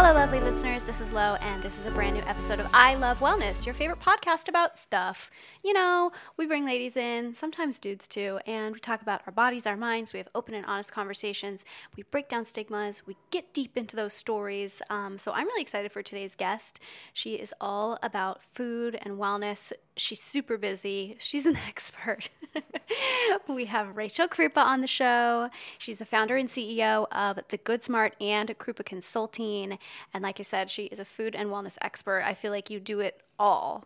Hello, lovely listeners. This is Lo, and this is a brand new episode of I Love Wellness, your favorite podcast about stuff. You know, we bring ladies in, sometimes dudes too, and we talk about our bodies, our minds. We have open and honest conversations. We break down stigmas. We get deep into those stories. Um, so I'm really excited for today's guest. She is all about food and wellness. She's super busy. She's an expert. we have Rachel Krupa on the show. She's the founder and CEO of The Goods Mart and Krupa Consulting. And like I said, she is a food and wellness expert. I feel like you do it all.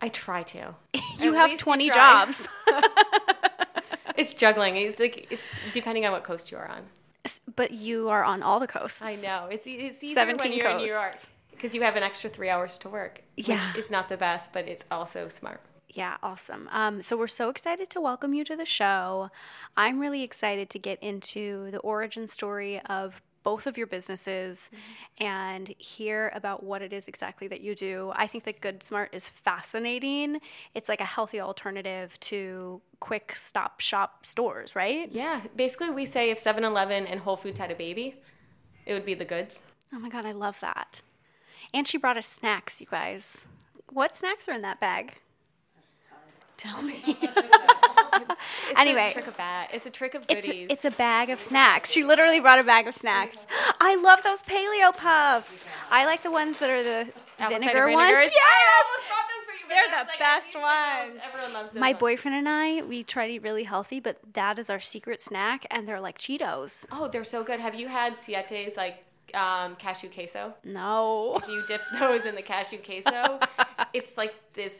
I try to. You At have 20 try. jobs. It's juggling. It's like it's depending on what coast you are on. but you are on all the coasts. I know. It's it's easier 17 when you're in New York because you have an extra three hours to work. Yeah. which is not the best, but it's also smart. Yeah, awesome. Um, so we're so excited to welcome you to the show. I'm really excited to get into the origin story of both of your businesses mm-hmm. and hear about what it is exactly that you do. I think that Goods Mart is fascinating. It's like a healthy alternative to quick stop shop stores, right? Yeah, basically we say if 7-Eleven and Whole Foods had a baby, it would be the goods. Oh my god, I love that. And she brought us snacks, you guys. What snacks are in that bag? Tell me. It's Anyway. a trick of that. It's a trick of It's goodies. it's a bag of snacks. She literally brought a bag of snacks. I love those paleo puffs. I like the ones that are the vinegar ones. Yes. almost brought those for you, They're the like, best ones. Everyone loves My boyfriend and I, we try to eat really healthy, but that is our secret snack, and they're like Cheetos. Oh, they're so good. Have you had Siete's like um, cashew queso? No. If you dip those in the cashew queso, it's like this.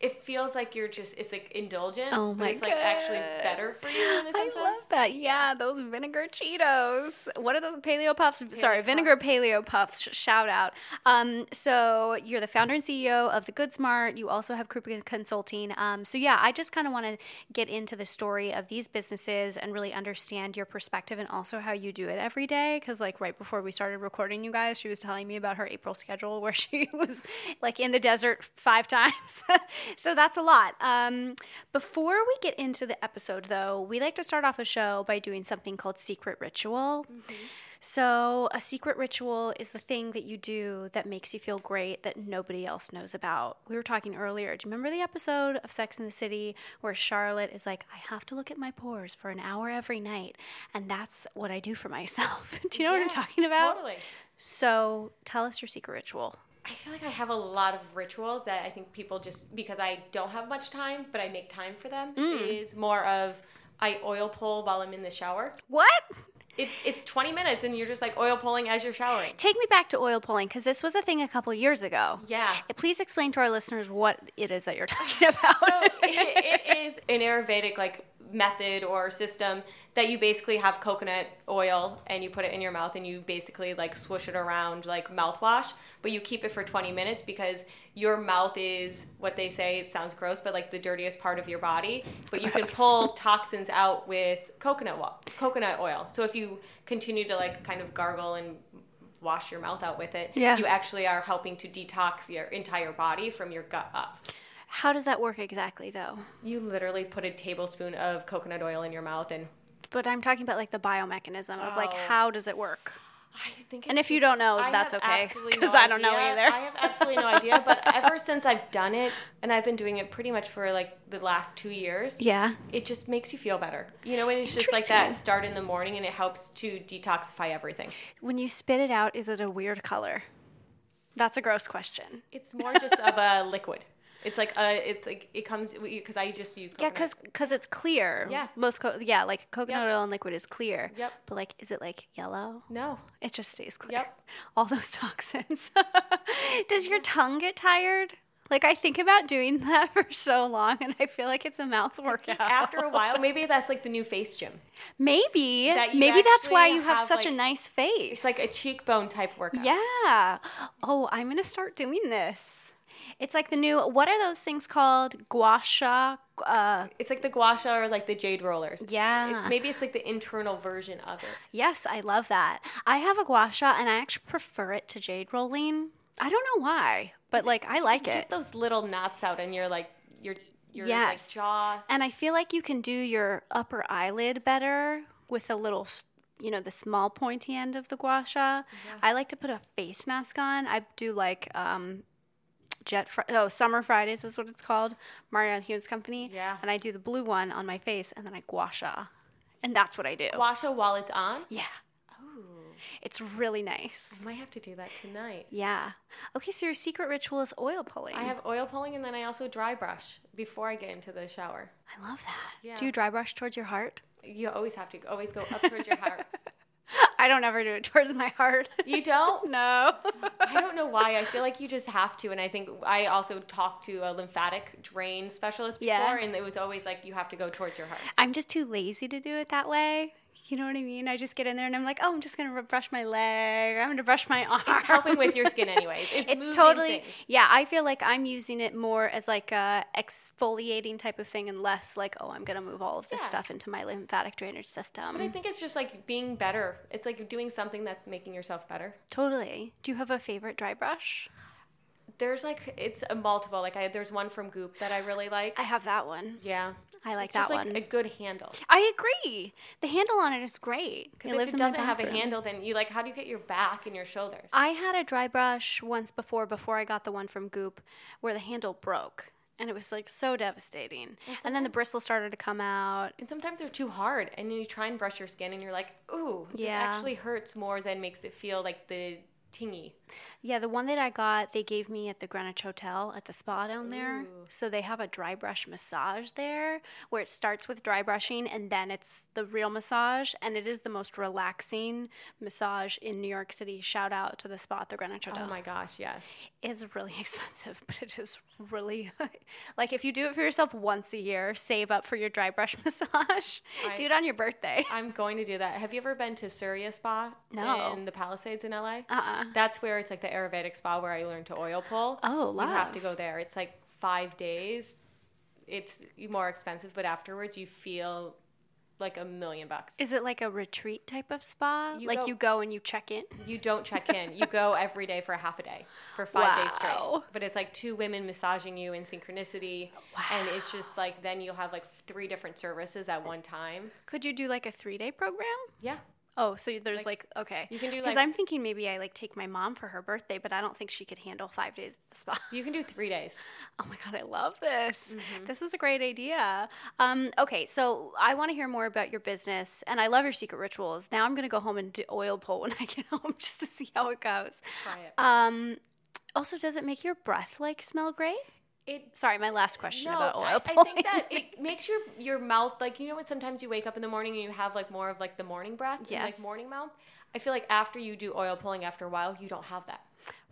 It feels like you're just. It's like indulgent, Oh but my it's like actually better for you in a sense. I love that. Yeah, those vinegar Cheetos. What are those paleo puffs? Sorry, puffs. vinegar paleo puffs. Shout out. Um, so you're the founder and CEO of the Goods Mart. You also have Krupa Consulting. Um, so yeah, I just kind of want to get into the story of these businesses and really understand your perspective and also how you do it every day. Because like right before we started recording, you guys, she was telling me about her April schedule where she was like in the desert five times. so that's a lot. Um, before we get into the episode, though, we like to start off the show by doing something called secret ritual. So, a secret ritual is the thing that you do that makes you feel great that nobody else knows about. We were talking earlier. Do you remember the episode of Sex in the City where Charlotte is like, I have to look at my pores for an hour every night, and that's what I do for myself? do you know what I'm talking about? Totally. So, tell us your secret ritual. I feel like I have a lot of rituals that I think people just because I don't have much time, but I make time for them. Mm. Is more of I oil pull while I'm in the shower. What? It, it's 20 minutes, and you're just like oil pulling as you're showering. Take me back to oil pulling because this was a thing a couple years ago. Yeah. Please explain to our listeners what it is that you're talking about. so it, it is an Ayurvedic like method or system that you basically have coconut oil and you put it in your mouth and you basically like swoosh it around like mouthwash, but you keep it for 20 minutes because your mouth is what they say it sounds gross, but like the dirtiest part of your body. But you can pull toxins out with coconut wa- coconut oil. So if you continue to like kind of gargle and wash your mouth out with it, Yeah. you actually are helping to detox your entire body from your gut up. How does that work exactly, though? You literally put a tablespoon of coconut oil in your mouth, and But I'm talking about like the biomechanism of like Oh. how does it work? I think. And if you don't know, I that's okay, because no I don't know either. I have absolutely no idea. But ever since I've done it, and I've been doing it pretty much for like the last two years, Yeah. it just makes you feel better. You know, and it's just like that start in the morning, and it helps to detoxify everything. When you spit it out, is it a weird color? That's a gross question. It's more just of a liquid. It's like uh, it's like it comes because I just use Yeah, coconut. because it's clear. Yeah. Most co- yeah, like coconut Yep. oil and liquid is clear. Yep. But like, is it like yellow? no, It just stays clear. Yep. All those toxins. Does your tongue get tired? Like I think about doing that for so long, and I feel like it's a mouth workout. after a while, maybe that's like the new face gym. maybe, That maybe that's why you have, have, such a nice face. It's like a cheekbone type workout. yeah. Oh, I'm gonna start doing this. It's like the new. What are those things called? Gua sha. Uh, It's like the gua sha or like the jade rollers. Yeah. It's maybe it's like the internal version of it. yes, I love that. I have a gua sha, and I actually prefer it to jade rolling. I don't know why, but like I like Get it. those little knots out in your like your your yes. like jaw. And I feel like you can do your upper eyelid better with a little you know, the small pointy end of the gua sha. I like to put a face mask on. I do like um, Jet Fri- oh Summer Fridays is what it's called, Marianne Hughes Company. Yeah. And I do the blue one on my face, and then I gua sha, and that's what I do. gua sha while it's on. yeah, Oh, it's really nice. I might have to do that tonight. Yeah. Okay, so your secret ritual is oil pulling. I have oil pulling and then I also dry brush before I get into the shower. I love that. Yeah. Do you dry brush towards your heart? You always have to always go up towards your heart. I don't ever do it towards my heart. You don't? no. I don't know why. I feel like you just have to. And I think I also talked to a lymphatic drain specialist before, Yeah. and it was always like you have to go towards your heart. I'm just too lazy to do it that way. You know what I mean? I just get in there and I'm like, oh, I'm just gonna brush my leg. I'm gonna brush my arm. It's helping with your skin, anyways. It's, It's totally things. yeah. I feel like I'm using it more as like a exfoliating type of thing, and less like, oh, I'm gonna move all of this Yeah. stuff into my lymphatic drainage system. But I think it's just like being better. It's like doing something that's making yourself better. totally. Do you have a favorite dry brush? There's like it's a multiple. Like I there's one from Goop that I really like. I have that one. yeah, I like it's just that like one. a good handle. I agree. The handle on it is great. Because if it doesn't have a handle, then you like how do you get your back and your shoulders? I had a dry brush once before, before I got the one from Goop, where the handle broke. And it was like so devastating. And then the bristles started to come out. and sometimes they're too hard, and you try and brush your skin, and you're like, ooh, Yeah. it actually hurts more than makes it feel like the tingy. Yeah, the one that I got, they gave me at the Greenwich Hotel at the spa down there. Ooh. So they have a dry brush massage there where it starts with dry brushing and then it's the real massage. And it is the most relaxing massage in New York City. Shout out to the spa at the Greenwich oh Hotel. Oh my gosh, yes. It's really expensive, but it is really like if you do it for yourself once a year, save up for your dry brush massage. I- do it on your birthday. I'm going to do that. Have you ever been to Surya Spa No. in the Palisades in LA? Uh-uh. That's where it's like the Ayurvedic spa where I learned to oil pull. Oh, You have to go there. It's like five days. It's more expensive, but afterwards you feel like a million bucks. Is it like a retreat type of spa? You like go- you go and you check in? You don't check in. You go every day for a half a day for five days straight. But it's like two women massaging you in synchronicity. And it's just like then you'll have like three different services at one time. Could you do like a three day program? Yeah. Oh, so there's like, okay. you can do, Because like- I'm thinking maybe I like take my mom for her birthday, but I don't think she could handle five days at the spa. You can do three days. Oh my god, I love this. Mm-hmm. This is a great idea. Um, okay, so I want to hear more about your business, and I love your secret rituals. Now I'm gonna go home and do oil pull when I get home just to see how it goes. Try it. Um, also, does it make your breath like smell great? It Sorry, my last question No, about oil I, I think that it makes your your mouth like you know what sometimes you wake up in the morning and you have like more of like the morning breath and like morning mouth. I feel like after you do oil pulling after a while, you don't have that.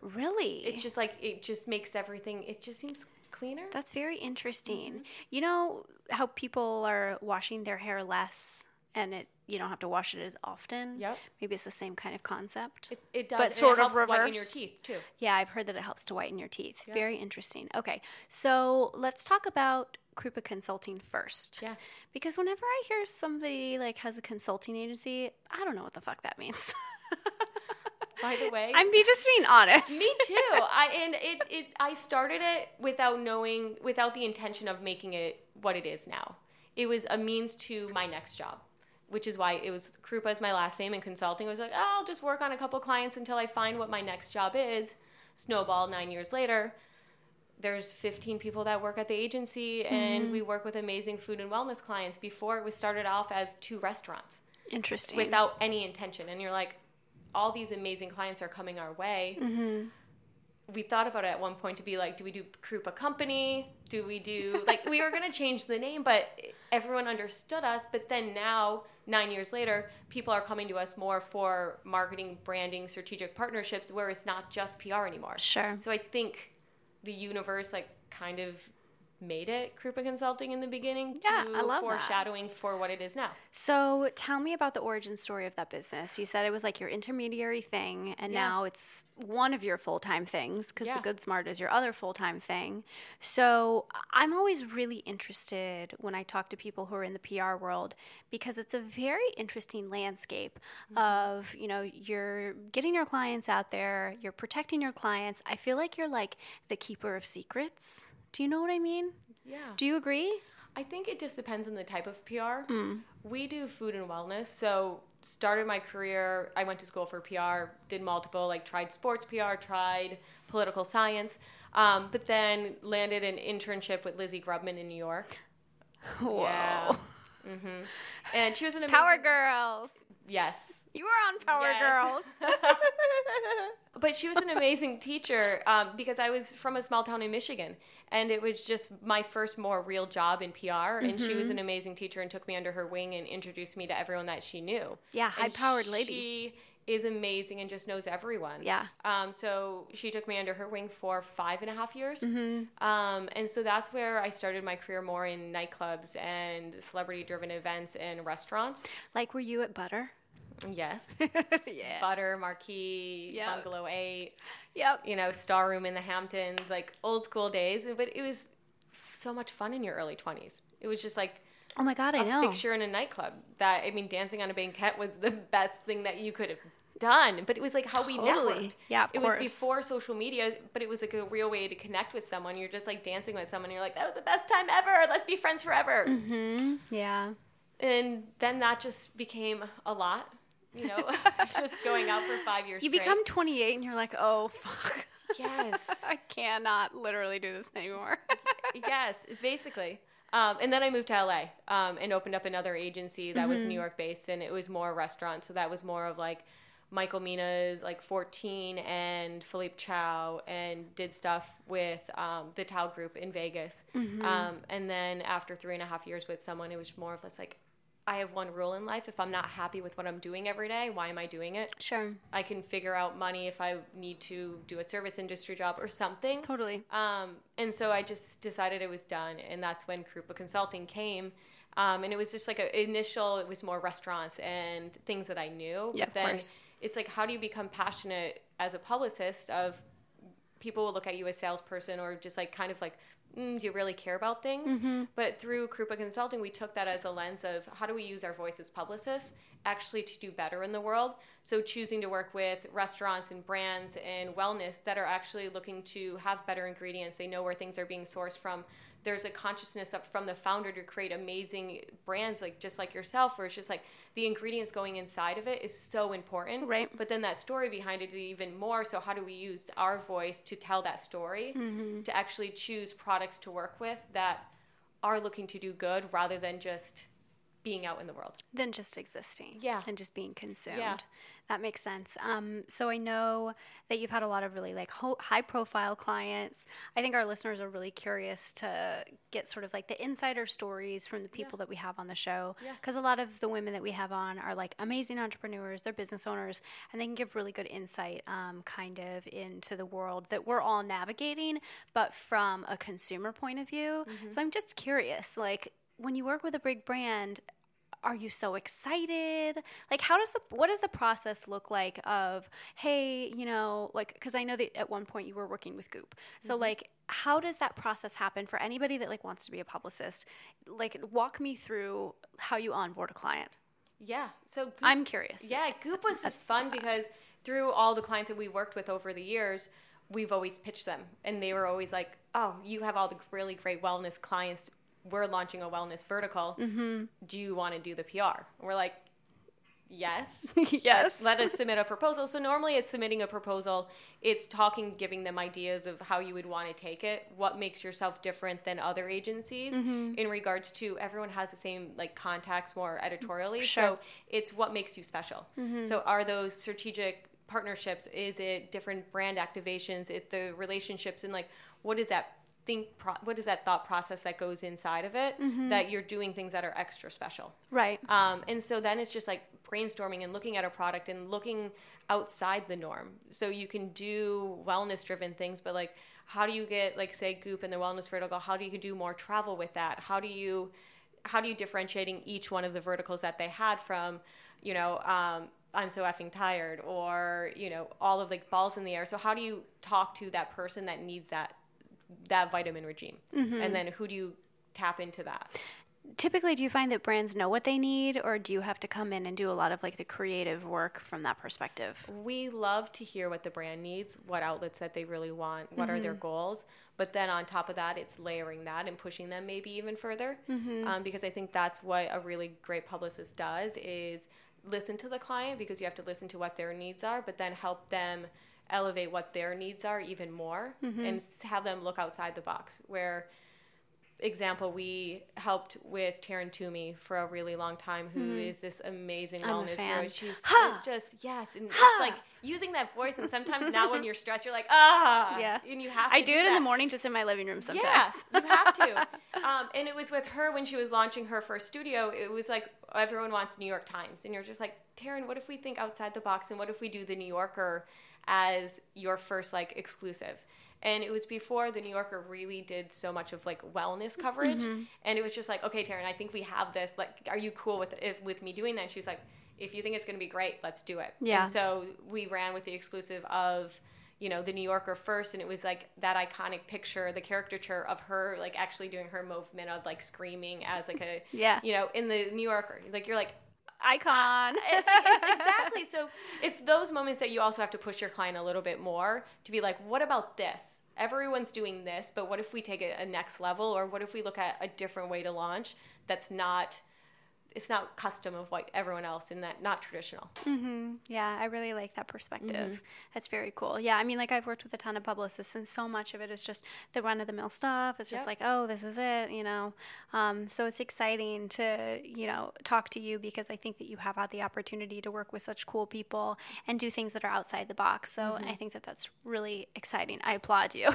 really, It's just like it just makes everything. It just seems cleaner. That's very interesting. Mm-hmm. You know how people are washing their hair less and it you don't have to wash it as often? Yep. Maybe it's the same kind of concept. It, it does. But sort it of helps whiten your teeth too. yeah, I've heard that it helps to whiten your teeth. Very interesting. Okay. So, let's talk about Krupa Consulting first. Yeah. Because whenever I hear somebody like has a consulting agency, I don't know what the fuck that means. By the way, I'm be just being honest. Me too. I and it, it I started it without knowing without the intention of making it what it is now. It was a means to my next job, which is why it was Krupa is my last name and consulting was like, oh, I'll just work on a couple clients until I find what my next job is. Snowball 9 years later. There's 15 people that work at the agency and mm-hmm. we work with amazing food and wellness clients. Before it was started off as two restaurants Interesting. without any intention and you're like all these amazing clients are coming our way mm-hmm. We thought about it at one point to be like do we do Krupa company? Do we do like we were going to change the name but everyone understood us. But then now 9 years later people are coming to us more for marketing branding strategic partnerships where it's not just PR anymore. Sure. so I think the universe like kind of made it Krupa Consulting in the beginning Yeah, to I love that. foreshadowing for what it is now So tell me about the origin story of that business. You said it was like your intermediary thing, and Yeah. now it's one of your full time things because Yeah. the Goods Mart is your other full time thing. So I'm always really interested when I talk to people who are in the PR world because it's a very interesting landscape Mm-hmm. of, you know, you're getting your clients out there, you're protecting your clients. I feel like you're like the keeper of secrets. Do you know what I mean? Yeah Do you agree? I think it just depends on the type of PR. We do food and wellness. So started my career. I went to school for PR, did multiple, like tried sports PR, tried political science, um, but then landed an internship with Lizzie Grubman in New York. Whoa. Yeah. hmm And she was an amazing, Power Girls. Yes, You were on Power Yes. Girls. but she was an amazing teacher um, because I was from a small town in Michigan, and it was just my first more real job in PR. And she Mm-hmm. was an amazing teacher and took me under her wing and introduced me to everyone that she knew. Yeah, And high-powered lady. Is amazing and just knows everyone. Yeah. Um, so she took me under her wing for five and a half years. Mm-hmm. Um, and so that's where I started my career more in nightclubs and celebrity-driven events and restaurants. like, were you at Butter? Yes. yeah. Butter, Marquee, Yeah. Bungalow 8 Yep. you know, Star Room in the Hamptons, like old school days. But it was so much fun in your early 20s. It was just like Oh my God, I know. A fixture in a nightclub. That, I mean, dancing on a banquette was the best thing that you could have done. But it was like how we networked. Yeah, It course. was before social media, but it was like a real way to connect with someone. You're just like dancing with someone. You're like, that was the best time ever. Let's be friends forever. Mm-hmm. Yeah. And then that just became a lot. You know, just going out for five years. You straight. become 28 and you're like, oh, fuck. Yes. I cannot literally do this anymore. yes, basically. Um, and then I moved to LA um, and opened up another agency that was New York based, and it was more restaurant. So that was more of like Michael Mina's like 14 and Philippe Chow, and did stuff with um, the Tao Group in Vegas. Um, and then after three and a half years with someone, it was more of this like, I have one rule in life: if I'm not happy with what I'm doing every day, why am I doing it? sure. I can figure out money if I need to do a service industry job or something. Totally. Um, and so I just decided it was done, and that's when Krupa Consulting came. Um, and it was just like an initial. It was more restaurants and things that I knew. Yeah, but of course. it's like, how do you become passionate as a publicist? Of people will look at you as salesperson or just like kind of like, mm, do you really care about things? Mm-hmm. But through Krupa Consulting, we took that as a lens of how do we use our voice as publicists actually to do better in the world. So choosing to work with restaurants and brands and wellness that are actually looking to have better ingredients. They know where things are being sourced from. There's a consciousness up from the founder to create amazing brands like just like yourself, where it's just like the ingredients going inside of it is so important. Right. But then that story behind it is even more. So how do we use our voice to tell that story Mm-hmm. to actually choose products to work with that are looking to do good rather than just being out in the world. Than just existing. Yeah. And just being consumed. Yeah. That makes sense. Um, so I know that you've had a lot of really like ho- high profile clients. I think our listeners are really curious to get sort of like the insider stories from the people that we have on the show. Yeah. Because a lot of the women that we have on are like amazing entrepreneurs, they're business owners, and they can give really good insight um, kind of into the world that we're all navigating, but from a consumer point of view. So I'm just curious, like, when you work with a big brand, are you so excited? Like how does the what does the process look like of hey you know like because i know that at one point you were working with goop. So mm-hmm. like how does that process happen for anybody that like wants to be a publicist? Like walk me through how you onboard a client. Yeah. So Goop, i'm curious. Yeah, Goop was just fun because through all the clients that we worked with over the years, we've always pitched them, and they were always like, "Oh, you have all the really great wellness clients. We're launching a wellness vertical. Mm-hmm. Do you want to do the PR?" And we're like, "Yes." yes let us submit a proposal. So normally it's submitting a proposal. It's talking, giving them ideas of how you would want to take it. What makes yourself different than other agencies Mm-hmm. in regards to everyone has the same like contacts more editorially. Sure. Mm-hmm. So it's what makes you special. So are those strategic partnerships? Is it different brand activations? It the relationships and like what is that think pro- what is that thought process that goes inside of it Mm-hmm. that you're doing things that are extra special. right Um, and so then it's just like brainstorming and looking at a product and looking outside the norm. So you can do wellness driven things, but like, how do you get, like, say, Goop and the wellness vertical? How do you do more travel with that? How do you, how do you differentiating each one of the verticals that they had from, you know, um, I'm so effing tired, or you know, all of like balls in the air. So how do you talk to that person that needs that that vitamin regime, and then who do you tap into that? typically do you find that brands know what they need or do you have to come in and do a lot of like the creative work from that perspective we love to hear what the brand needs what outlets that they really want what mm-hmm. are their goals but then on top of that it's layering that and pushing them maybe even further mm-hmm. um, because i think that's what a really great publicist does is listen to the client because you have to listen to what their needs are but then help them elevate what their needs are even more mm-hmm. and have them look outside the box where example, we helped with Taryn Toomey for a really long time, Who mm-hmm. is this amazing I'm wellness guru. She's so just yes, and it's like using that voice. And sometimes now when you're stressed, you're like ah, yeah, and you have. I do, do it in the morning, just in my living room sometimes. Yes, you have to. um, and it was with her when she was launching her first studio. It was like everyone wants New York Times, and you're just like Taryn, what if we think outside the box, and what if we do the New Yorker as your first like exclusive? and it was before the New Yorker really did so much of like wellness coverage, mm-hmm. and it was just like, okay, Taryn, I think we have this. Like, are you cool with if, with me doing that? And was like, if you think it's going to be great, let's do it. Yeah. And so we ran with the exclusive of you know the new yorker first and it was like that iconic picture the caricature of her like actually doing her movement of like screaming as like a yeah you know in the new yorker like you're like icon. It's, it's exactly. So it's those moments that you also have to push your client a little bit more to be like what about this? Everyone's doing this, but what if we take it a next level, or what if we look at a different way to launch that's not it's not custom of what everyone else in that not traditional. Mm-hmm. Yeah, I really like that perspective. Mm-hmm. That's very cool. Yeah, I mean, like I've worked with a ton of publicists, and so much of it is just the run of the mill stuff. It's just yep. like, oh, this is it, you know. Um, so it's exciting to you know talk to you because I think that you have had the opportunity to work with such cool people and do things that are outside the box. So mm-hmm. I think that that's really exciting. I applaud you.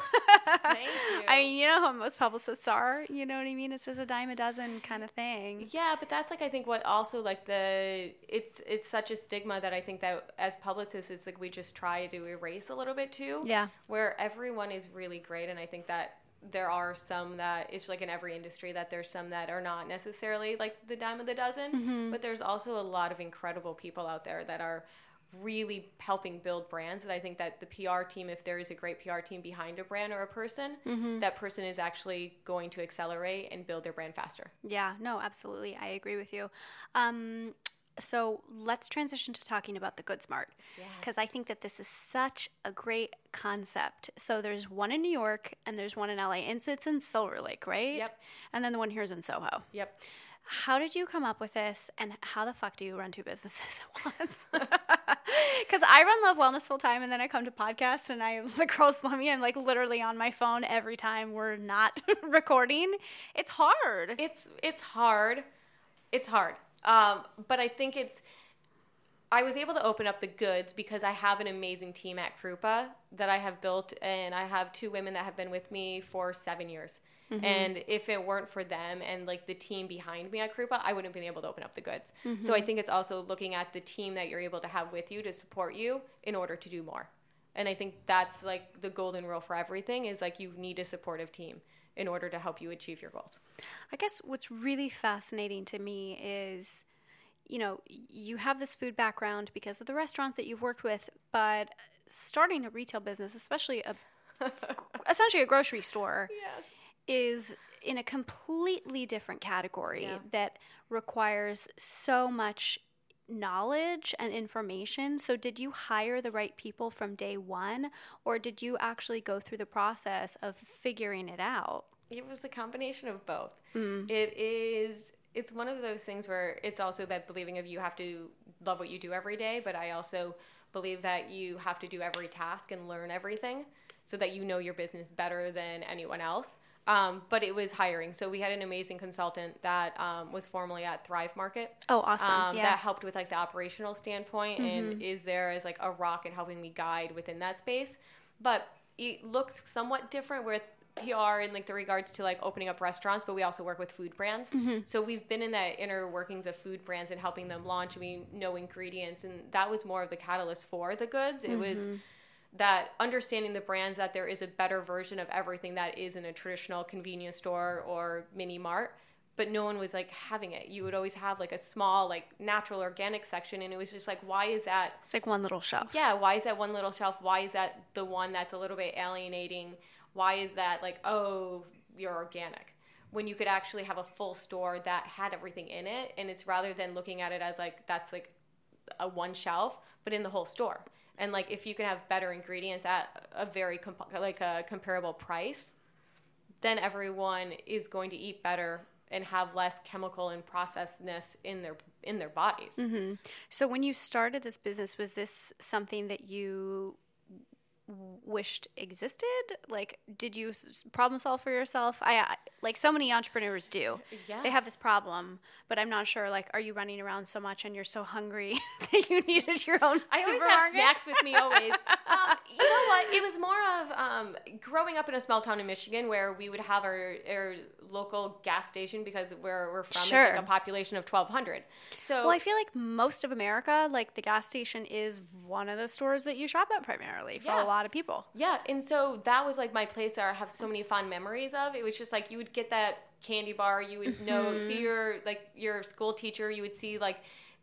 Thank you. I mean, you know how most publicists are. You know what I mean? It's just a dime a dozen kind of thing. Yeah, but that's like I think what also like the it's it's such a stigma that I think that as publicists it's like we just try to erase a little bit too. Yeah. Where everyone is really great and I think that there are some that it's like in every industry that there's some that are not necessarily like the dime of the dozen, mm-hmm. but there's also a lot of incredible people out there that are really helping build brands and i think that the pr team if there is a great pr team behind a brand or a person mm-hmm. that person is actually going to accelerate and build their brand faster. Yeah no absolutely i agree with you. Um, so let's transition to talking about the Goods Mart because yes. i think that this is such a great concept. So there's one in new york and there's one in la and it's in silver lake right? Yep. And then the one here is in soho. Yep how did you come up with this and how the fuck do you run two businesses at once? Because i run love wellness full time and then i come to podcast and i the girls love me i'm like literally on my phone every time we're not recording. It's hard. It's it's hard. It's hard. Um, but i think it's I was able to open up the goods because I have an amazing team at Krupa that I have built, and I have two women that have been with me for seven years. Mm-hmm. And if it weren't for them and like the team behind me at Krupa, I wouldn't have been able to open up the goods. Mm-hmm. So I think it's also looking at the team that you're able to have with you to support you in order to do more. And I think that's like the golden rule for everything is like you need a supportive team in order to help you achieve your goals. I guess what's really fascinating to me is you know, you have this food background because of the restaurants that you've worked with, but starting a retail business, especially a essentially a grocery store, yes is in a completely different category yeah. that requires so much knowledge and information. So, did you hire the right people from day one, or did you actually go through the process of figuring it out? It was a combination of both. Mm. It is. It's one of those things where it's also that believing of you have to love what you do every day, but I also believe that you have to do every task and learn everything so that you know your business better than anyone else. Um, but it was hiring. So we had an amazing consultant that um, was formerly at Thrive Market. Oh, awesome! Um, yeah. That helped with like the operational standpoint mm-hmm. and is there as like a rock in helping me guide within that space. But it looks somewhat different with PR in like the regards to like opening up restaurants, but we also work with food brands. Mm-hmm. So we've been in that inner workings of food brands and helping them launch. We know ingredients, and that was more of the catalyst for the goods. It mm-hmm. was that understanding the brands that there is a better version of everything that is in a traditional convenience store or mini mart but no one was like having it. You would always have like a small like natural organic section and it was just like why is that it's like one little shelf. Yeah why is that one little shelf? Why is that the one that's a little bit alienating? Why is that like oh you're organic? When you could actually have a full store that had everything in it and it's rather than looking at it as like that's like a one shelf but in the whole store and like if you can have better ingredients at a very comp- like a comparable price then everyone is going to eat better and have less chemical and processedness in their in their bodies. Mm-hmm. So when you started this business, was this something that you wished existed? Like, did you problem solve for yourself? I like so many entrepreneurs do. Yeah. They have this problem, but I'm not sure. Like, are you running around so much and you're so hungry that you needed your own? I always have snacks with me. Always. um, you know what? It was more of um, growing up in a small town in Michigan where we would have our, our local gas station because where we're from sure. is like a population of 1,200. So, well, I feel like most of America, like the gas station, is one of the stores that you shop at primarily for yeah. a lot of people. Yeah, and so that was like my place that I have so many fond memories of. It was just like you would get that candy bar, you would know mm-hmm. see your like your school teacher, you would see like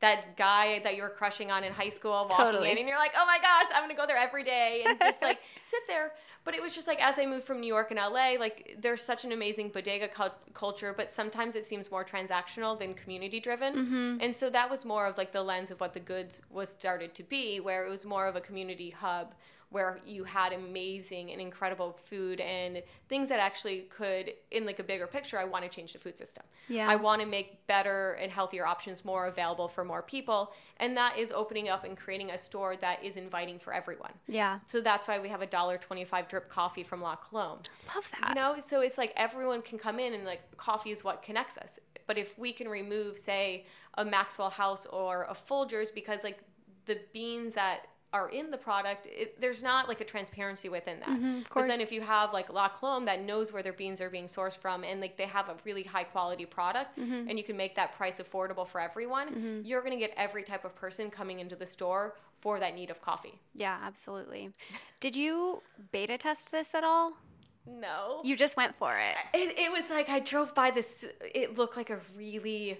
that guy that you were crushing on in high school walking totally. in and you're like, "Oh my gosh, I'm going to go there every day." And just like sit there. But it was just like as I moved from New York and LA, like there's such an amazing bodega culture, but sometimes it seems more transactional than community driven. Mm-hmm. And so that was more of like the lens of what the goods was started to be, where it was more of a community hub where you had amazing and incredible food and things that actually could in like a bigger picture i want to change the food system. Yeah. I want to make better and healthier options more available for more people and that is opening up and creating a store that is inviting for everyone. Yeah. So that's why we have a dollar 25 drip coffee from la colombe. Love that. You know so it's like everyone can come in and like coffee is what connects us. But if we can remove say a maxwell house or a folgers because like the beans that are in the product, it, there's not like a transparency within that. Mm-hmm, but then if you have like La Colombe that knows where their beans are being sourced from and like they have a really high quality product mm-hmm. and you can make that price affordable for everyone, mm-hmm. you're going to get every type of person coming into the store for that need of coffee. Yeah, absolutely. Did you beta test this at all? No. You just went for it. It, it was like I drove by this, it looked like a really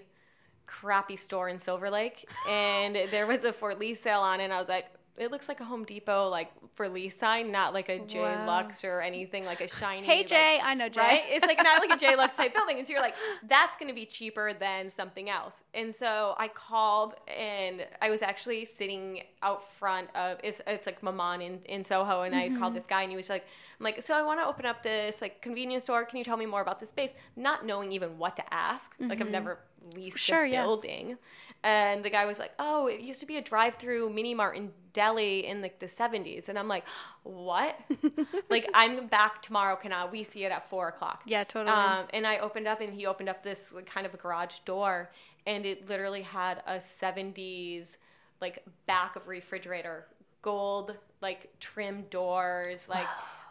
crappy store in Silver Lake and there was a for lease sale on and I was like it looks like a Home Depot like for lease sign, not like a J wow. Lux or anything like a shiny. Hey Jay, like, I know Jay. Right? It's like not like a J Lux type building. And so you're like, that's going to be cheaper than something else. And so I called, and I was actually sitting out front of it's, it's like Maman in, in Soho, and mm-hmm. I called this guy, and he was like, I'm like, so I want to open up this like convenience store. Can you tell me more about the space? Not knowing even what to ask. Mm-hmm. Like I've mm-hmm. never leased sure, a building. Yeah. And the guy was like, "Oh, it used to be a drive-through mini mart in Delhi in like the 70s." And I'm like, "What?" like I'm back tomorrow. Can I? We see it at four o'clock. Yeah, totally. Um, and I opened up, and he opened up this like, kind of a garage door, and it literally had a 70s like back of refrigerator, gold like trim doors, like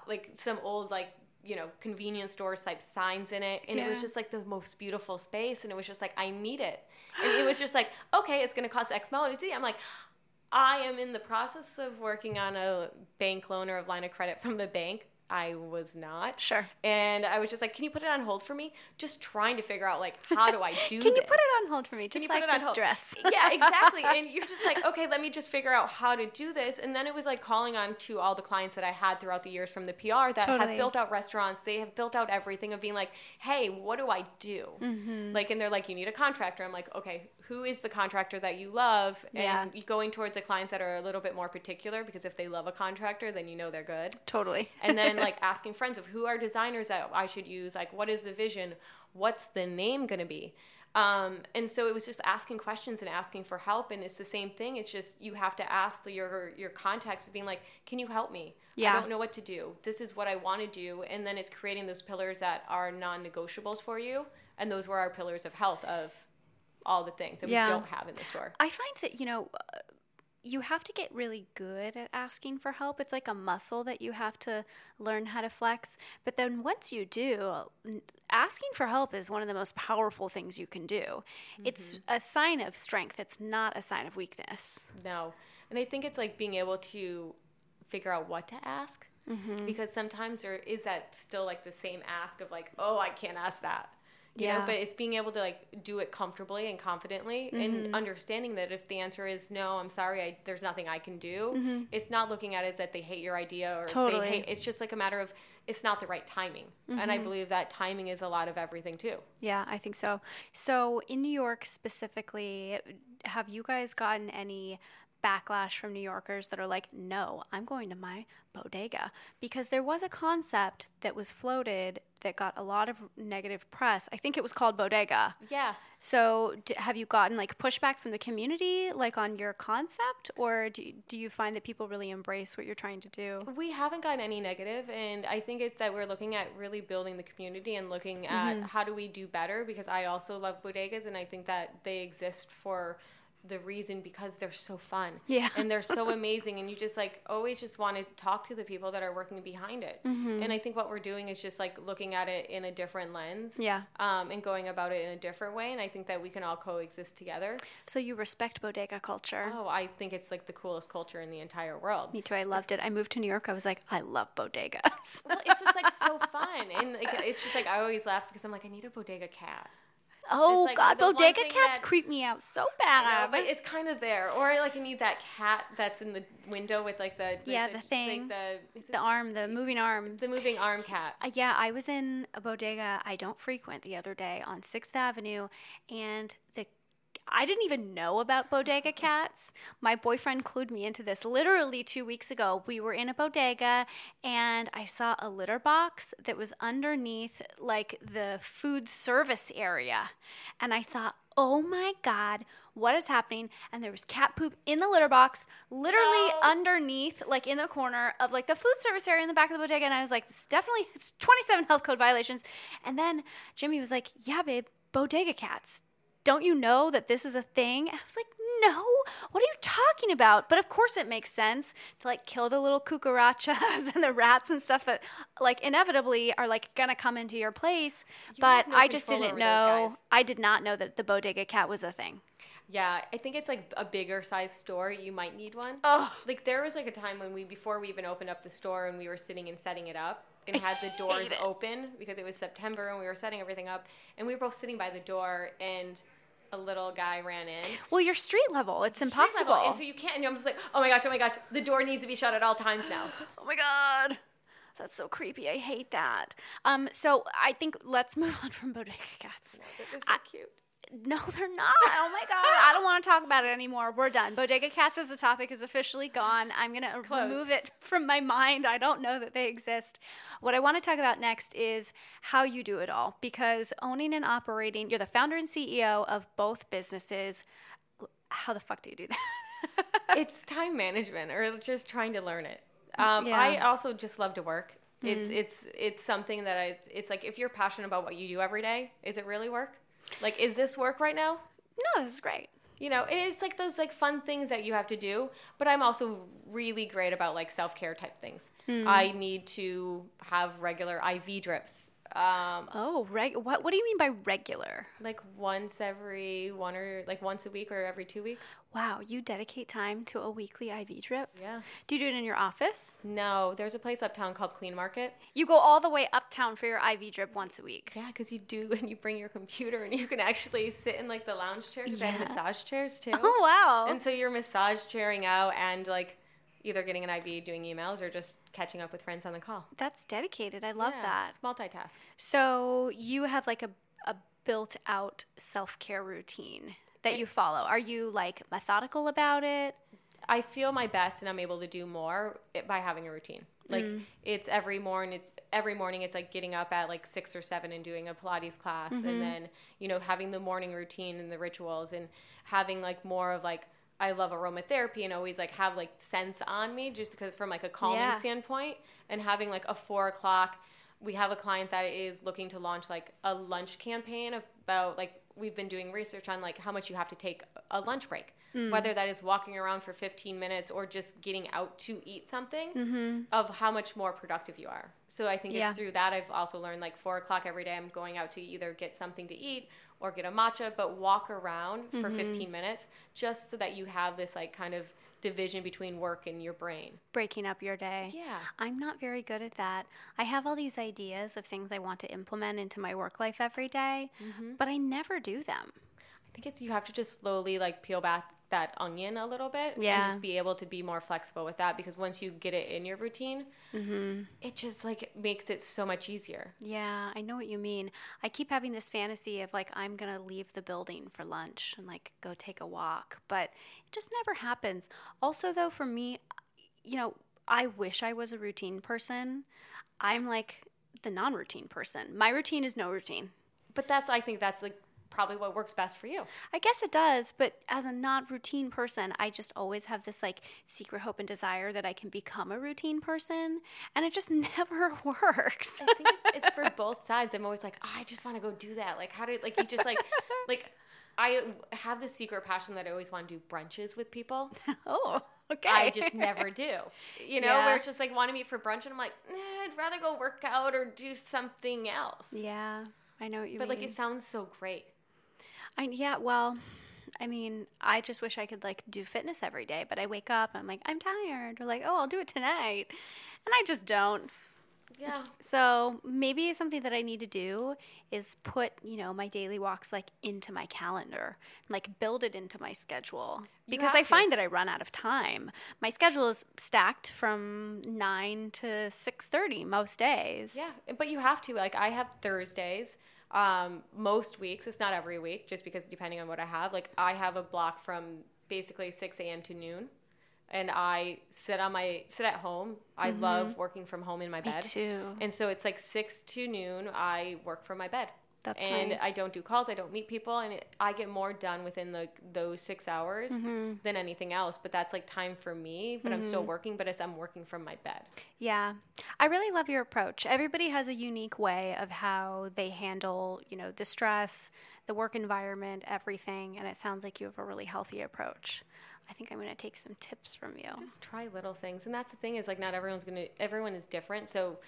like some old like you know convenience store type signs in it and yeah. it was just like the most beautiful space and it was just like i need it and it was just like okay it's going to cost x amount i'm like i am in the process of working on a bank loan or a line of credit from the bank I was not. Sure. And I was just like, can you put it on hold for me? Just trying to figure out like how do I do this? Can this? you put it on hold for me? Just like on hold? dress. yeah, exactly. and you're just like, okay, let me just figure out how to do this. And then it was like calling on to all the clients that I had throughout the years from the PR that totally. have built out restaurants. They have built out everything of being like, hey, what do I do? Mm-hmm. Like, and they're like, you need a contractor. I'm like, okay, who is the contractor that you love? And yeah. going towards the clients that are a little bit more particular because if they love a contractor, then you know they're good. Totally. and then like asking friends of who are designers that I should use, like what is the vision, what's the name going to be. Um, and so it was just asking questions and asking for help, and it's the same thing. It's just you have to ask your your contacts, being like, "Can you help me? Yeah. I don't know what to do. This is what I want to do." And then it's creating those pillars that are non-negotiables for you, and those were our pillars of health of all the things that yeah. we don't have in the store. I find that you know you have to get really good at asking for help. It's like a muscle that you have to learn how to flex. But then once you do, asking for help is one of the most powerful things you can do. Mm-hmm. It's a sign of strength, it's not a sign of weakness. No. And I think it's like being able to figure out what to ask. Mm-hmm. Because sometimes there is that still like the same ask of like, oh, I can't ask that You Yeah. know, but it's being able to like do it comfortably and confidently Mm-hmm. and understanding that if the answer is no, I'm sorry, I, there's nothing I can do. It's not looking at it as that they hate your idea or Mm-hmm. Totally. they hate. It's just like a matter of it's not the right timing, and Mm-hmm. I believe that timing is a lot of everything too. Yeah, I think so. So, in New York specifically, have you guys gotten any backlash from New Yorkers that are like, no, I'm going to my bodega? Because there was a concept that was floated that got a lot of negative press. I think it was called bodega. Yeah. So, d- have you gotten like pushback from the community, like on your concept, or do, do you find that people really embrace what you're trying to do? We haven't gotten any negative, and I think it's that we're looking at really building the community and looking at Mm-hmm. how do we do better because I also love bodegas, and I think that they exist for the reason because they're so fun Yeah. and they're so amazing and you just like always just want to talk to the people that are working behind it Mm-hmm. and i think what we're doing is just like looking at it in a different lens Yeah. um, and going about it in a different way and i think that we can all coexist together So, you respect bodega culture. oh i think it's like the coolest culture in the entire world Me too. I loved it. I moved to New York. I was like, I love bodegas. well, it's just like so fun, and like, it's just like I always laugh because I'm like I need a bodega cat. Oh like God, bodega cats that- creep me out so I know, bad. but it's kind of there, or like I need that cat that's in the window with like the, the Yeah, the thing. like the the arm, the moving arm. the moving arm cat. Uh, yeah, I was in a bodega I don't frequent the other day on Sixth Avenue, and the I didn't even know about bodega cats. My boyfriend clued me into this literally two weeks ago. We were in a bodega and I saw a litter box that was underneath like the food service area. And I thought, oh my God, what is happening? And there was cat poop in the litter box, literally No. underneath, like in the corner of like the food service area in the back of the bodega. And I was like, this definitely, it's 27 health code violations. And then Jimmy was like, yeah, babe, bodega cats don't you know that this is a thing? And I was like, no, what are you talking about? But of course it makes sense to like kill the little cucarachas and the rats and stuff that like inevitably are like gonna come into your place. but no I just didn't know. I did not know that the bodega cat was a thing. Yeah, I think it's like a bigger size store. You might need one. Oh, Like there was like a time when we before we even opened up the store and we were sitting and setting it up and had the doors open because it was September and we were setting everything up and we were both sitting by the door and a little guy ran in. Well, you're street level. It's Street impossible. level, And so you can't and I'm just like, oh my gosh, oh my gosh, the door needs to be shut at all times now. Oh my god. That's so creepy. I hate that. Um, so I think let's move on from bodega cats. They're just so I- cute. No, they're not. Oh my god. I want to talk about it anymore. We're done. Bodega cats as the topic is officially gone. I'm going to remove it from my mind. I don't know that they exist. What I want to talk about next is how you do it all because owning and operating, you're the founder and CEO of both businesses. How the fuck do you do that? it's time management or just trying to learn it. Um, Yeah. I also just love to work. It's it's it's something that I. It's like if you're passionate about what you do every day, is it really work? Like, is this work right now? no, this is great. You know, it's like those like fun things that you have to do. But I'm also really great about like self care type things. Hmm. I need to have regular IV drips. Um, Oh, reg- what what do you mean by regular? like once every one or like once a week or every two weeks. Wow, you dedicate time to a weekly IV drip? Yeah. Do you do it in your office? No, there's a place uptown called Clean Market. You go all the way uptown for your IV drip once a week. Yeah, because you do, and you bring your computer, and you can actually sit in like the lounge chair. Because I have massage chairs too. Oh wow. And so you're massage chairing out, and like either getting an IV, doing emails, or just catching up with friends on the call. That's dedicated. I love Yeah, that. It's multitask. So you have like a, a built out self care routine that you follow. Are you like methodical about it? I feel my best, and I'm able to do more by having a routine. Like Mm. it's every morning. It's every morning. It's like getting up at like six or seven and doing a Pilates class, Mm-hmm. and then you know having the morning routine and the rituals, and having like more of like I love aromatherapy and always like have like scents on me just because from like a calming Yeah. standpoint, and having like a four o'clock. We have a client that is looking to launch like a lunch campaign about like we've been doing research on like how much you have to take a lunch break Mm. whether that is walking around for 15 minutes or just getting out to eat something Mm-hmm. of how much more productive you are so i think Yeah. it's through that i've also learned like four o'clock every day i'm going out to either get something to eat or get a matcha, but walk around for 15 minutes just so that you have this like kind of division between work and your brain. breaking up your day. Yeah. I'm not very good at that. I have all these ideas of things I want to implement into my work life every day, Mm-hmm. but I never do them. I think it's you have to just slowly like peel back that onion a little bit Yeah. and just be able to be more flexible with that because once you get it in your routine, mm-hmm. it just like makes it so much easier. Yeah, I know what you mean. I keep having this fantasy of like I'm going to leave the building for lunch and like go take a walk, but it just never happens. Also though for me, you know, I wish I was a routine person. I'm like the non-routine person. My routine is no routine. But that's I think that's like probably what works best for you. I guess it does, but as a not routine person, I just always have this like secret hope and desire that I can become a routine person, and it just never works. I think it's, it's for both sides. I'm always like, oh, I just want to go do that. Like, how do like you just like like I have this secret passion that I always want to do brunches with people. oh, okay. I just never do. You know, Yeah. where it's just like want to meet for brunch, and I'm like, nah, I'd rather go work out or do something else. yeah, I know what you But mean. like, it sounds so great. I, yeah, well, I mean, I just wish I could like do fitness every day, but I wake up and I'm like, I'm tired. Or like, oh, I'll do it tonight. And I just don't. Yeah. So maybe something that I need to do is put, you know, my daily walks like into my calendar, like build it into my schedule. Because I to. find that I run out of time. My schedule is stacked from nine to six thirty most days. Yeah, but you have to. Like, I have Thursdays. Um, most weeks, it's not every week, just because depending on what I have. Like, I have a block from basically 6 a.m. to noon, and I sit on my sit at home. I love working from home in my Me bed. too. And so it's like 6 to noon. I work from my bed. That's and I don't do calls. I don't meet people, and it, I get more done within the those six hours Mm-hmm. than anything else. But that's like time for me. But I'm still working. But it's I'm working from my bed. Yeah. I really love your approach. Everybody has a unique way of how they handle, you know, the stress, the work environment, everything, and it sounds like you have a really healthy approach. I think I'm going to take some tips from you. Just try little things, and that's the thing is like not everyone's gonna. Everyone is different, so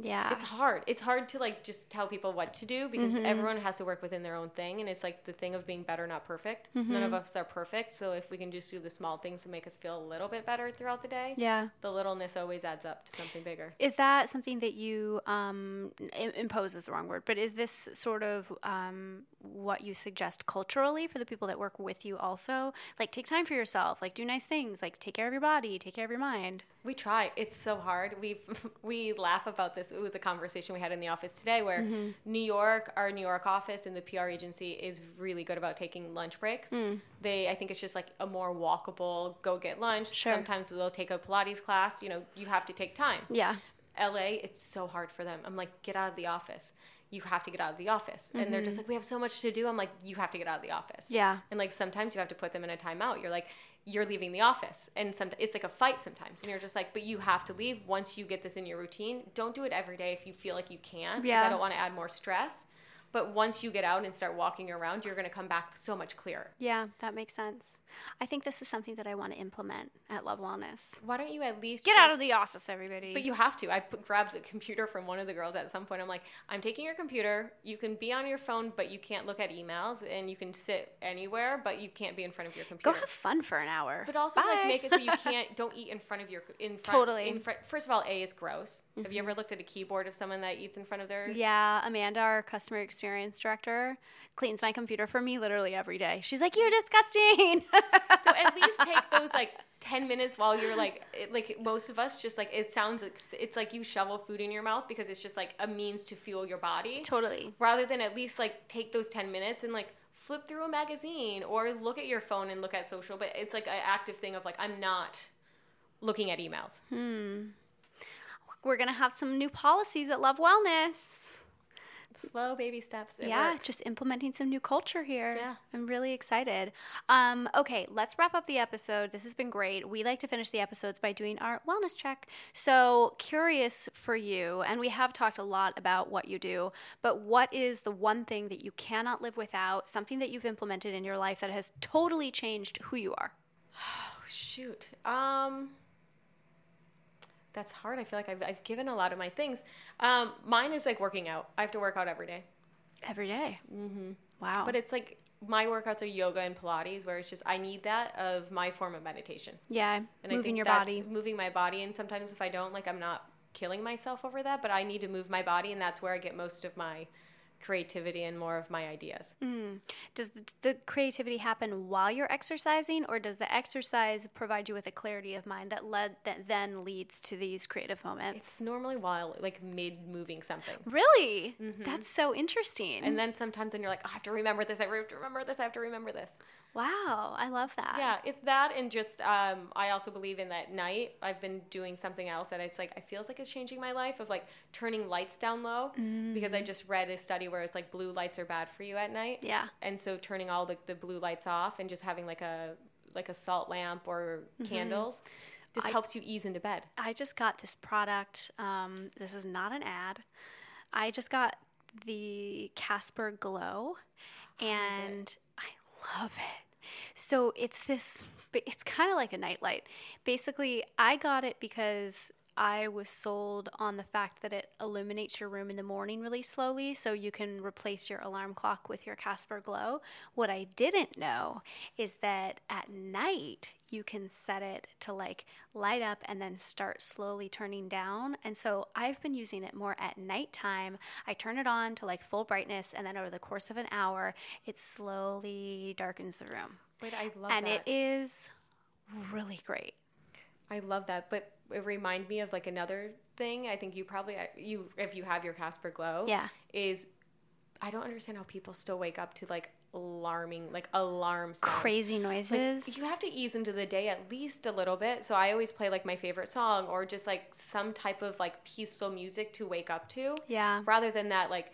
yeah. it's hard. It's hard to like just tell people what to do because Mm-hmm. everyone has to work within their own thing, and it's like the thing of being better, not perfect. Mm-hmm. None of us are perfect, so if we can just do the small things to make us feel a little bit better throughout the day, yeah. the littleness always adds up to something bigger. Is that something that you um, impose is the wrong word, but is this sort of um, what you suggest culturally for the people that work with you also? Like, take time for yourself, like, do nice things, like, take care of your body, take care of your mind. We try. It's so hard. We we laugh about this. It was a conversation we had in the office today where Mm-hmm. New York, our New York office and the PR agency is really good about taking lunch breaks. Mm. They I think it's just like a more walkable go get lunch. Sure. Sometimes they'll take a Pilates class, you know, you have to take time. Yeah. LA, it's so hard for them. I'm like, get out of the office. You have to get out of the office. And they're just like, we have so much to do. I'm like, you have to get out of the office. Mm-hmm. Yeah. And like sometimes you have to put them in a timeout. You're like, you're leaving the office. And some, it's like a fight sometimes. And you're just like, but you have to leave once you get this in your routine. Don't do it every day if you feel like you can. Yeah. I don't want to add more stress. But once you get out and start walking around, you're going to come back so much clearer. Yeah, that makes sense. I think this is something that I want to implement at Love Wellness. Why don't you at least Get out of the office, everybody. But you have to. I put, grabs a computer from one of the girls at some point. I'm like, I'm taking your computer. You can be on your phone, but you can't look at emails, and you can sit anywhere, but you can't be in front of your computer. Go have fun for an hour. but also, Bye. like, make it so you can't. Don't eat in front of your in front. Totally. In front. First of all, a is gross. Have you mm-hmm. ever looked at a keyboard of someone that eats in front of their? Yeah, Amanda, our customer experience director, cleans my computer for me literally every day. She's like, "You're disgusting." So at least take those like ten minutes while you're like, it, like most of us just like it sounds like it's like you shovel food in your mouth because it's just like a means to fuel your body. totally. rather than at least like take those 10 minutes and like flip through a magazine or look at your phone and look at social but it's like an active thing of like i'm not looking at emails Hmm We're gonna have some new policies at Love Wellness. Slow baby steps it yeah, works. just implementing some new culture here. Yeah. I'm really excited. Um, okay, let's wrap up the episode. This has been great. We like to finish the episodes by doing our wellness check. So, curious for you, and we have talked a lot about what you do, but what is the one thing that you cannot live without, something that you've implemented in your life that has totally changed who you are? oh, shoot um that's hard i feel like i've, I've given a lot of my things um mine is like working out i have to work out every day Every day. Wow. But it's like my workouts are yoga and Pilates, where it's just I need that of my form of meditation. yeah, And moving I think your that's body. moving my body. And sometimes if I don't, like I'm not killing myself over that, but I need to move my body, and that's where I get most of my creativity and more of my ideas. Does the, creativity happen while you're exercising, or does the exercise provide you with a clarity of mind that led that then leads to these creative moments? It's normally while like mid moving something. really, that's so interesting. Mm-hmm. And then sometimes then you're like, "Oh, I have to remember this. I have to remember this. I have to remember this. Wow, I love that. Yeah, it's that, and just um, I also believe in that night. I've been doing something else that it's like I feels like it's changing my life of like turning lights down low because I just read a study where it's like blue lights are bad for you at night. Yeah. and so turning all the, the blue lights off and just having like a like a salt lamp or candles just helps you ease into bed. I just got this product. Um, this is not an ad. I just got the Casper Glow, and I love it. So it's this. It's kind of like a nightlight. Basically, I got it because I was sold on the fact that it illuminates your room in the morning really slowly, so you can replace your alarm clock with your Casper Glow. What I didn't know is that at night you can set it to like light up and then start slowly turning down. And so I've been using it more at nighttime. I turn it on to like full brightness, and then over the course of an hour, it slowly darkens the room. Wait, I love that. and that. it is really great. I love that, but it reminded me of like another thing. I think you probably uh, you if you have your Casper Glow, Yeah. is I don't understand how people still wake up to like alarming like alarm sounds. Crazy Like, noises. you have to ease into the day at least a little bit. So I always play like my favorite song or just like some type of like peaceful music to wake up to. Yeah. Rather than that like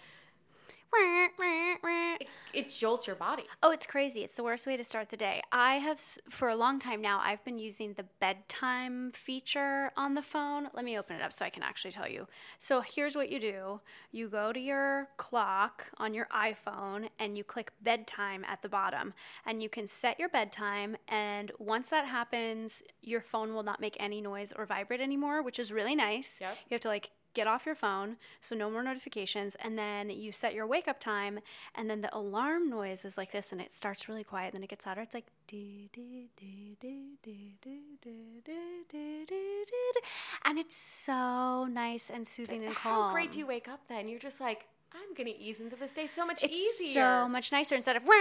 it, it jolts your body. Oh, it's crazy. It's the worst way to start the day. I have, for a long time now, I've been using the bedtime feature on the phone. Let me open it up so I can actually tell you. So here's what you do you go to your clock on your iPhone and you click bedtime at the bottom, and you can set your bedtime. And once that happens, your phone will not make any noise or vibrate anymore, which is really nice. Yep. You have to like get off your phone, so no more notifications, and then you set your wake up time, and then the alarm noise is like this, and it starts really quiet, and then it gets louder. It's like and it's so nice and soothing and calm. How great do you wake up then? You're just like I'm gonna ease into this day so much It's easier. so much nicer instead of wah,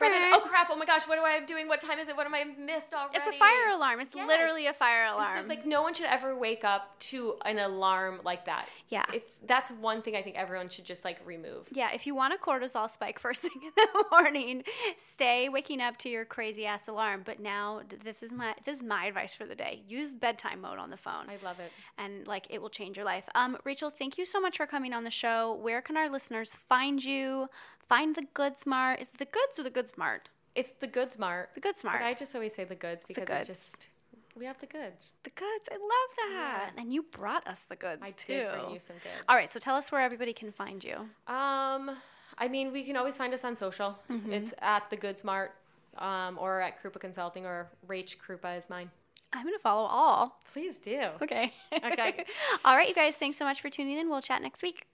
Rather than, oh crap, oh my gosh, what am I doing? What time is it? What am I missed already? It's a fire alarm. It's Yes. literally a fire alarm. So, like no one should ever wake up to an alarm like that. Yeah. It's that's one thing I think everyone should just like remove. Yeah, if you want a cortisol spike first thing in the morning, stay waking up to your crazy ass alarm. But now this is my this is my advice for the day. Use bedtime mode on the phone. I love it. and like it will change your life. Um, Rachel, thank you so much for coming on the show. Where can our listeners find you? Find the Goods Mart. Is it the goods or the Goods Mart? It's the Goods Mart. The Goods Mart. But I just always say the goods because goods. it's just we have the goods. the goods. I love that. And you brought us the goods I too. did bring you some goods. All right, so tell us where everybody can find you. Um, I mean, we can always find us on social. Mm-hmm. It's at the Goods Mart, um, or at Krupa Consulting, or Rach Krupa is mine. I'm gonna follow all. Please do. Okay. Okay. all right, you guys. Thanks so much for tuning in. We'll chat next week.